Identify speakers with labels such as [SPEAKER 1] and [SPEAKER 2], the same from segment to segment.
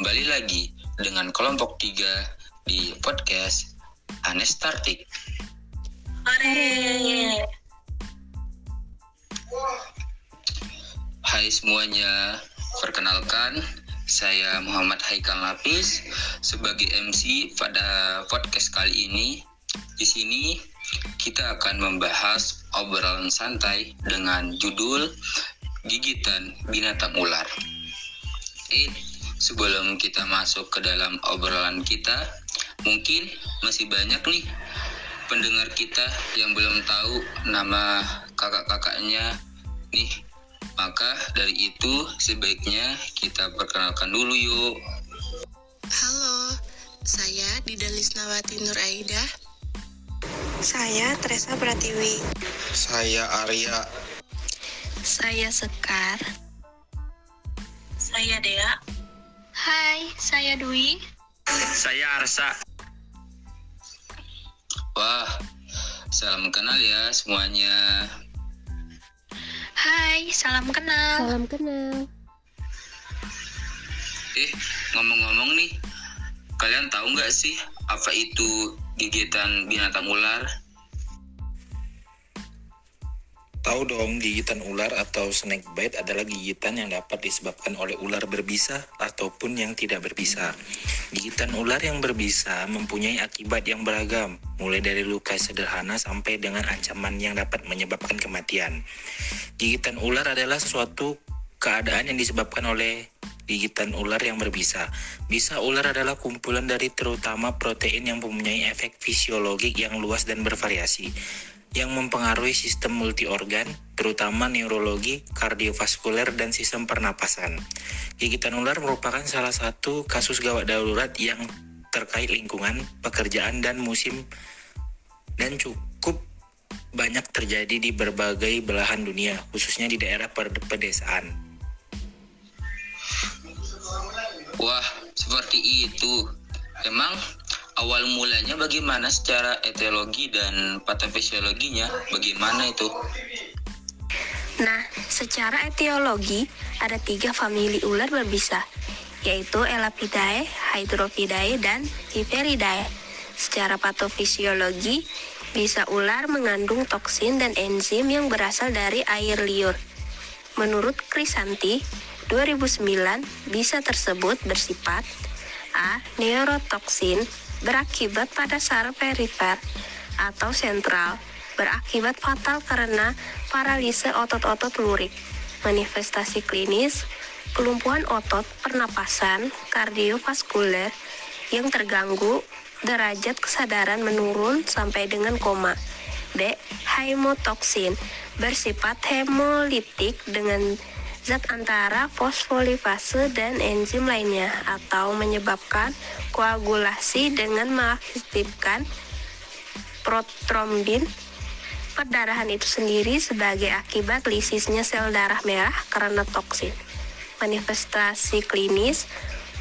[SPEAKER 1] kembali lagi dengan kelompok tiga di podcast Anestartik. Hai semuanya, perkenalkan saya Muhammad Haikal Lapis sebagai MC pada podcast kali ini. Di sini kita akan membahas obrolan santai dengan judul gigitan binatang ular. Eh, sebelum kita masuk ke dalam obrolan kita, mungkin masih banyak nih pendengar kita yang belum tahu nama kakak-kakaknya nih. Maka dari itu sebaiknya kita perkenalkan dulu yuk.
[SPEAKER 2] Halo, saya Dida Lisnawati Nur Aida.
[SPEAKER 3] Saya Teresa Pratiwi.
[SPEAKER 4] Saya Arya.
[SPEAKER 5] Saya Sekar.
[SPEAKER 6] Saya Dea.
[SPEAKER 5] Hai, saya Dwi.
[SPEAKER 7] Saya Arsa.
[SPEAKER 1] Wah, salam kenal ya semuanya.
[SPEAKER 5] Hai, salam kenal.
[SPEAKER 8] Salam kenal.
[SPEAKER 1] Eh, ngomong-ngomong nih, kalian tahu nggak sih apa itu gigitan binatang ular?
[SPEAKER 4] Tahu dong, gigitan ular atau snake bite adalah gigitan yang dapat disebabkan oleh ular berbisa ataupun yang tidak berbisa. Gigitan ular yang berbisa mempunyai akibat yang beragam, mulai dari luka sederhana sampai dengan ancaman yang dapat menyebabkan kematian. Gigitan ular adalah sesuatu keadaan yang disebabkan oleh gigitan ular yang berbisa. Bisa ular adalah kumpulan dari terutama protein yang mempunyai efek fisiologik yang luas dan bervariasi yang mempengaruhi sistem multiorgan, terutama neurologi, kardiovaskuler, dan sistem pernapasan. Gigitan ular merupakan salah satu kasus gawat darurat yang terkait lingkungan, pekerjaan, dan musim dan cukup banyak terjadi di berbagai belahan dunia, khususnya di daerah pedesaan.
[SPEAKER 1] Wah, seperti itu. Emang awal mulanya bagaimana secara etiologi dan patofisiologinya bagaimana itu?
[SPEAKER 3] Nah, secara etiologi ada tiga famili ular berbisa, yaitu Elapidae, Hydropidae, dan Viperidae. Secara patofisiologi, bisa ular mengandung toksin dan enzim yang berasal dari air liur. Menurut Krisanti, 2009, bisa tersebut bersifat A. Neurotoksin berakibat pada saraf perifer atau sentral, berakibat fatal karena paralise otot-otot lurik. Manifestasi klinis, kelumpuhan otot pernapasan kardiovaskuler yang terganggu, derajat kesadaran menurun sampai dengan koma. D. Hemotoksin bersifat hemolitik dengan zat antara fosfolipase dan enzim lainnya atau menyebabkan koagulasi dengan mengaktifkan protrombin perdarahan itu sendiri sebagai akibat lisisnya sel darah merah karena toksin. Manifestasi klinis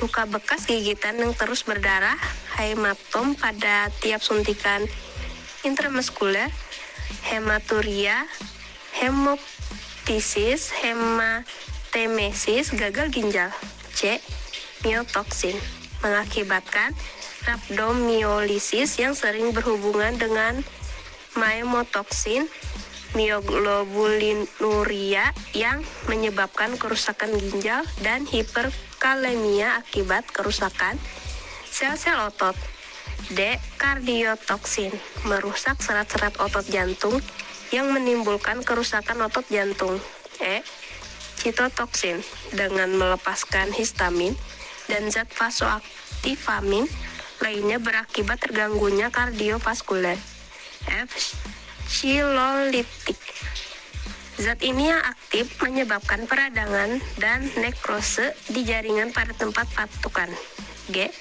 [SPEAKER 3] luka bekas gigitan yang terus berdarah, hematom pada tiap suntikan intramuskuler, hematuria, hemoptisis, hematemesis, gagal ginjal. C. Miotoksin mengakibatkan rhabdomyolisis yang sering berhubungan dengan myomotoksin mioglobulinuria yang menyebabkan kerusakan ginjal dan hiperkalemia akibat kerusakan sel-sel otot. D. Kardiotoksin merusak serat-serat otot jantung yang menimbulkan kerusakan otot jantung. E. Citotoksin dengan melepaskan histamin dan zat vasoaktivamin lainnya berakibat terganggunya kardiovaskuler. F. Chilolitik Zat ini yang aktif menyebabkan peradangan dan nekrose di jaringan pada tempat patukan. G.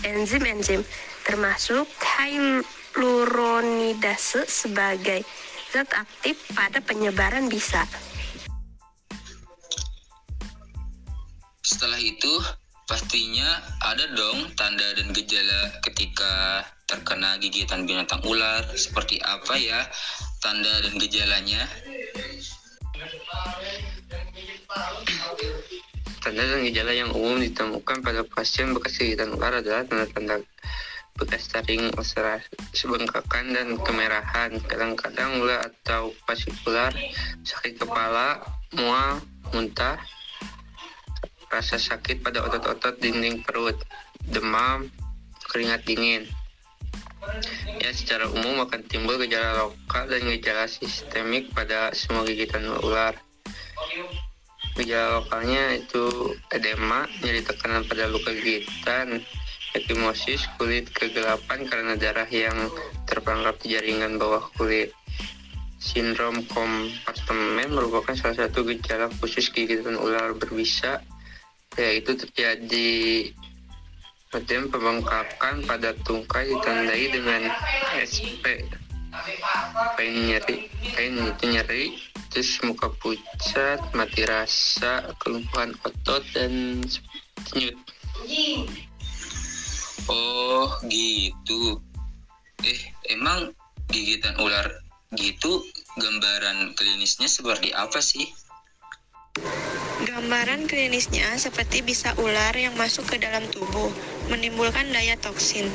[SPEAKER 3] Enzim-enzim termasuk hyaluronidase sebagai zat aktif pada penyebaran bisa.
[SPEAKER 1] Setelah itu, pastinya ada dong tanda dan gejala ketika terkena gigitan binatang ular. Seperti apa ya tanda dan gejalanya?
[SPEAKER 6] Tanda dan gejala yang umum ditemukan pada pasien bekas gigitan ular adalah tanda-tanda bekas taring ulcerasi, bengkakan dan kemerahan. Kadang-kadang ular atau pasikular, sakit kepala, mual, muntah, rasa sakit pada otot-otot dinding perut, demam, keringat dingin. Ya, secara umum akan timbul gejala lokal dan gejala sistemik pada semua gigitan ular. Gejala lokalnya itu edema, nyeri tekanan pada luka gigitan, ekimosis, kulit kegelapan karena darah yang terperangkap di jaringan bawah kulit. Sindrom kompartemen merupakan salah satu gejala khusus gigitan ular berbisa, yaitu terjadi Kemudian pembengkakan pada tungkai ditandai dengan SP. Pain nyeri, pain itu nyeri, terus muka pucat, mati rasa, kelumpuhan otot, dan nyut.
[SPEAKER 1] Oh gitu. Eh emang gigitan ular gitu gambaran klinisnya seperti apa sih?
[SPEAKER 8] Gambaran klinisnya seperti bisa ular yang masuk ke dalam tubuh, menimbulkan daya toksin.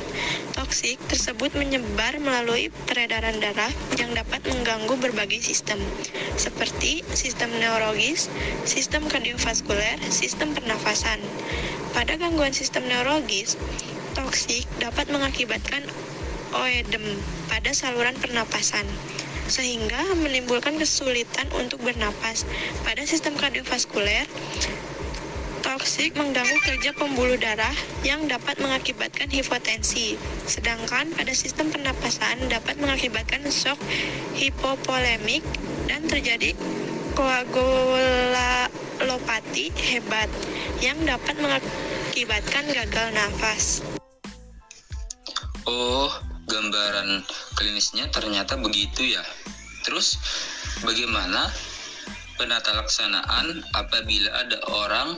[SPEAKER 8] Toksik tersebut menyebar melalui peredaran darah yang dapat mengganggu berbagai sistem, seperti sistem neurologis, sistem kardiovaskuler, sistem pernafasan. Pada gangguan sistem neurologis, toksik dapat mengakibatkan oedem pada saluran pernapasan sehingga menimbulkan kesulitan untuk bernapas. Pada sistem kardiovaskuler, toksik mengganggu kerja pembuluh darah yang dapat mengakibatkan hipotensi. Sedangkan pada sistem pernapasan dapat mengakibatkan shock hipovolemik dan terjadi koagulopati hebat yang dapat mengakibatkan gagal nafas.
[SPEAKER 1] Oh, gambaran klinisnya ternyata begitu ya. Terus bagaimana penata laksanaan apabila ada orang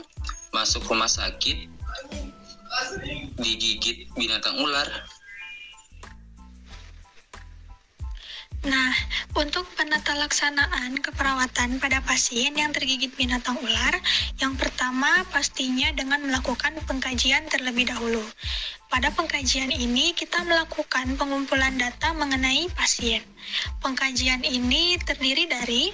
[SPEAKER 1] masuk rumah sakit digigit binatang ular?
[SPEAKER 5] Nah, untuk penata laksanaan keperawatan pada pasien yang tergigit binatang ular, yang pertama pastinya dengan melakukan pengkajian terlebih dahulu. Pada pengkajian ini, kita melakukan pengumpulan data mengenai pasien. Pengkajian ini terdiri dari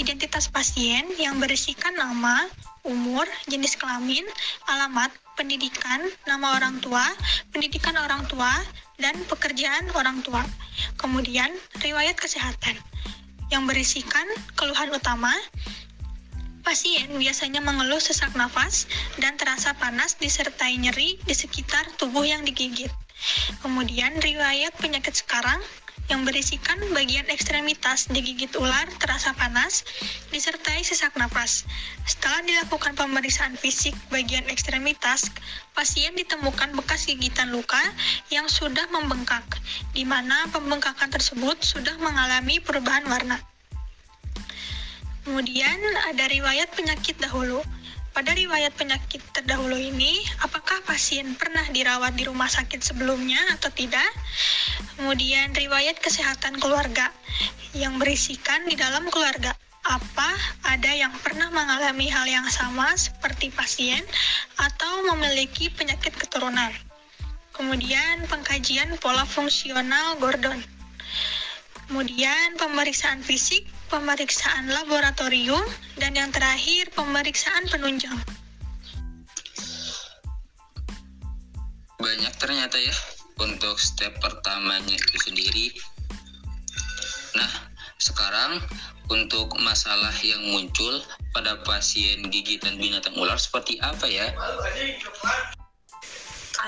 [SPEAKER 5] identitas pasien yang berisikan nama, umur, jenis kelamin, alamat, pendidikan, nama orang tua, pendidikan orang tua, dan pekerjaan orang tua. Kemudian, riwayat kesehatan yang berisikan keluhan utama, pasien biasanya mengeluh sesak nafas dan terasa panas disertai nyeri di sekitar tubuh yang digigit. Kemudian, riwayat penyakit sekarang yang berisikan bagian ekstremitas digigit ular terasa panas, disertai sesak napas. Setelah dilakukan pemeriksaan fisik bagian ekstremitas, pasien ditemukan bekas gigitan luka yang sudah membengkak, di mana pembengkakan tersebut sudah mengalami perubahan warna. Kemudian ada riwayat penyakit dahulu. Pada riwayat penyakit terdahulu ini, apakah pasien pernah dirawat di rumah sakit sebelumnya atau tidak? Kemudian riwayat kesehatan keluarga yang berisikan di dalam keluarga apa ada yang pernah mengalami hal yang sama seperti pasien atau memiliki penyakit keturunan. Kemudian pengkajian pola fungsional Gordon. Kemudian pemeriksaan fisik pemeriksaan laboratorium, dan yang terakhir pemeriksaan penunjang.
[SPEAKER 1] Banyak ternyata ya untuk step pertamanya itu sendiri. Nah, sekarang untuk masalah yang muncul pada pasien gigitan binatang ular seperti apa ya?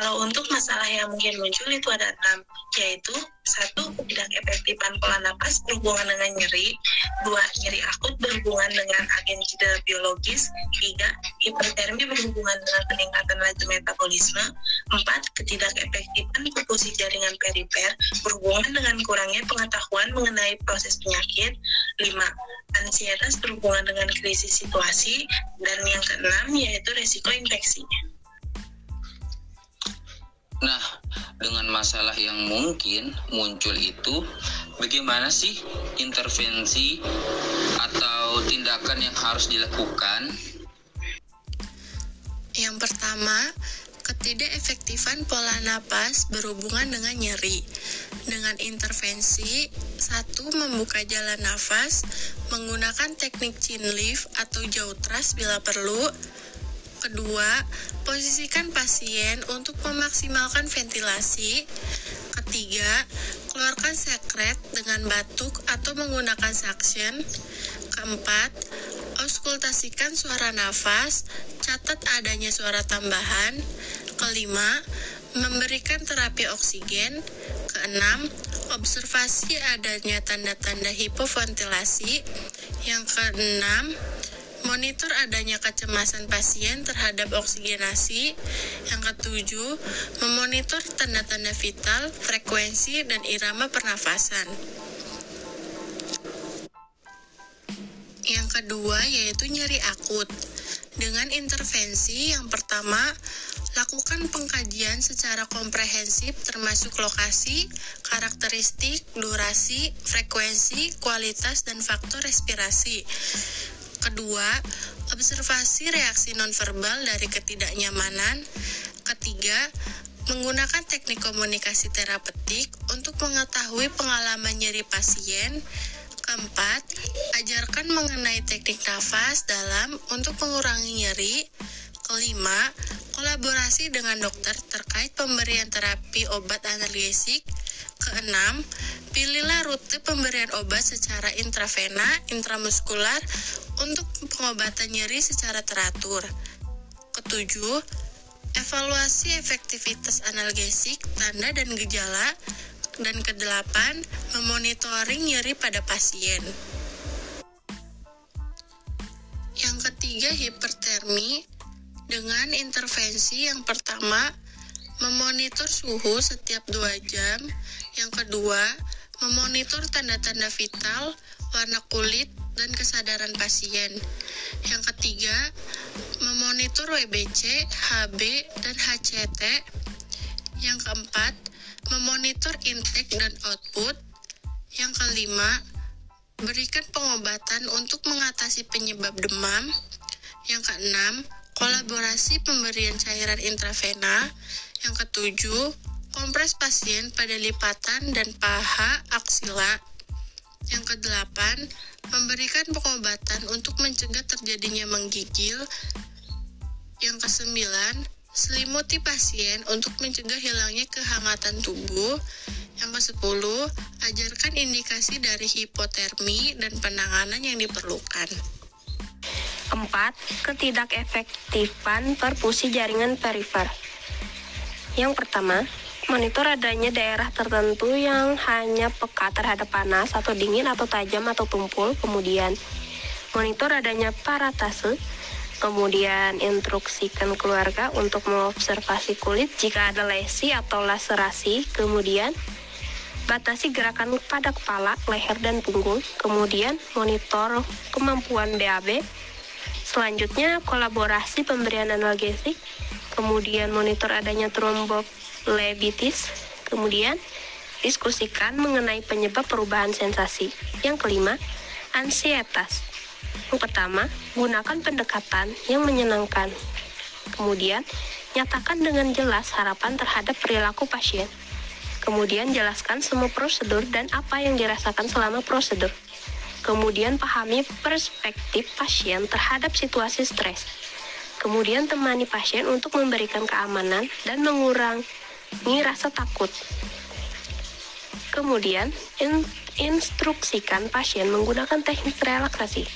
[SPEAKER 2] Kalau untuk masalah yang mungkin muncul itu ada enam, yaitu satu tidak efektifan pola napas berhubungan dengan nyeri, dua nyeri akut berhubungan dengan agen cedera biologis, tiga hipertermi berhubungan dengan peningkatan laju metabolisme, empat ketidakefektifan fungsi jaringan perifer berhubungan dengan kurangnya pengetahuan mengenai proses penyakit, lima ansietas berhubungan dengan krisis situasi, dan yang keenam yaitu resiko infeksi.
[SPEAKER 1] Nah, dengan masalah yang mungkin muncul itu, bagaimana sih intervensi atau tindakan yang harus dilakukan?
[SPEAKER 2] Yang pertama, ketidakefektifan pola napas berhubungan dengan nyeri. Dengan intervensi, satu membuka jalan nafas menggunakan teknik chin lift atau jaw thrust bila perlu. Kedua, posisikan pasien untuk memaksimalkan ventilasi. Ketiga, keluarkan sekret dengan batuk atau menggunakan suction. Keempat, auskultasikan suara nafas, catat adanya suara tambahan. Kelima, memberikan terapi oksigen. Keenam, observasi adanya tanda-tanda hipoventilasi. Yang keenam, monitor adanya kecemasan pasien terhadap oksigenasi. Yang ketujuh, memonitor tanda-tanda vital, frekuensi, dan irama pernafasan. Yang kedua yaitu nyeri akut. Dengan intervensi yang pertama, lakukan pengkajian secara komprehensif termasuk lokasi, karakteristik, durasi, frekuensi, kualitas, dan faktor respirasi. Kedua, observasi reaksi nonverbal dari ketidaknyamanan. Ketiga, menggunakan teknik komunikasi terapeutik untuk mengetahui pengalaman nyeri pasien. Keempat, ajarkan mengenai teknik nafas dalam untuk mengurangi nyeri. Kelima, kolaborasi dengan dokter terkait pemberian terapi obat analgesik. Keenam, pilihlah rute pemberian obat secara intravena, intramuskular untuk pengobatan nyeri secara teratur. Ketujuh, evaluasi efektivitas analgesik, tanda dan gejala. Dan kedelapan, memonitoring nyeri pada pasien. Yang ketiga, hipertermi dengan intervensi yang pertama, memonitor suhu setiap dua jam. Yang kedua, memonitor tanda-tanda vital, warna kulit, dan kesadaran pasien. Yang ketiga, memonitor WBC, HB, dan HCT. Yang keempat, memonitor intake dan output. Yang kelima, berikan pengobatan untuk mengatasi penyebab demam. Yang keenam, kolaborasi pemberian cairan intravena. Yang ketujuh, kompres pasien pada lipatan dan paha aksila. Yang kedelapan, memberikan pengobatan untuk mencegah terjadinya menggigil. Yang kesembilan, selimuti pasien untuk mencegah hilangnya kehangatan tubuh. Yang kesepuluh, ajarkan indikasi dari hipotermi dan penanganan yang diperlukan.
[SPEAKER 3] Empat, ketidakefektifan perfusi jaringan perifer. Yang pertama, monitor adanya daerah tertentu yang hanya peka terhadap panas atau dingin atau tajam atau tumpul. Kemudian, monitor adanya paratase. Kemudian, instruksikan keluarga untuk mengobservasi kulit jika ada lesi atau laserasi. Kemudian, batasi gerakan pada kepala, leher, dan punggung. Kemudian, monitor kemampuan BAB. Selanjutnya, kolaborasi pemberian analgesik. Kemudian, monitor adanya trombop lebitis. Kemudian, diskusikan mengenai penyebab perubahan sensasi. Yang kelima, ansietas. Yang pertama, gunakan pendekatan yang menyenangkan. Kemudian, nyatakan dengan jelas harapan terhadap perilaku pasien. Kemudian, jelaskan semua prosedur dan apa yang dirasakan selama prosedur. Kemudian, pahami perspektif pasien terhadap situasi stres. Kemudian, temani pasien untuk memberikan keamanan dan mengurangi ini rasa takut. Kemudian, in, instruksikan pasien menggunakan teknik relaksasi.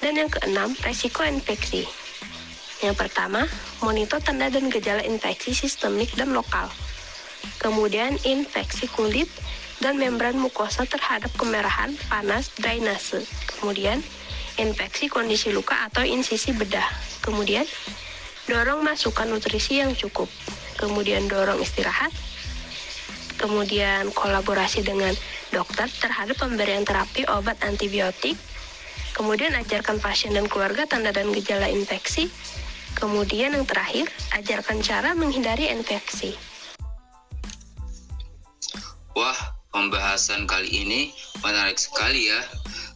[SPEAKER 3] Dan yang keenam, resiko infeksi. Yang pertama, monitor tanda dan gejala infeksi sistemik dan lokal. Kemudian, infeksi kulit dan membran mukosa terhadap kemerahan, panas, drainase. Kemudian, infeksi kondisi luka atau insisi bedah. Kemudian, dorong masukan nutrisi yang cukup kemudian dorong istirahat, kemudian kolaborasi dengan dokter terhadap pemberian terapi obat antibiotik, kemudian ajarkan pasien dan keluarga tanda dan gejala infeksi, kemudian yang terakhir, ajarkan cara menghindari infeksi.
[SPEAKER 1] Wah, pembahasan kali ini menarik sekali ya.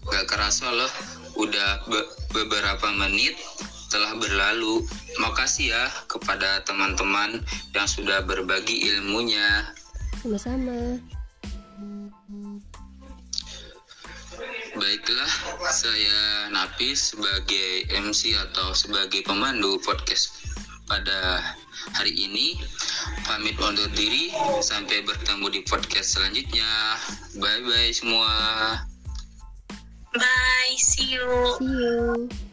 [SPEAKER 1] Gak kerasa loh, udah be beberapa menit telah berlalu. Makasih ya kepada teman-teman yang sudah berbagi ilmunya.
[SPEAKER 9] Sama-sama.
[SPEAKER 1] Baiklah, saya Napis sebagai MC atau sebagai pemandu podcast pada hari ini. Pamit undur diri, sampai bertemu di podcast selanjutnya. Bye-bye semua.
[SPEAKER 2] Bye, see you.
[SPEAKER 9] See you.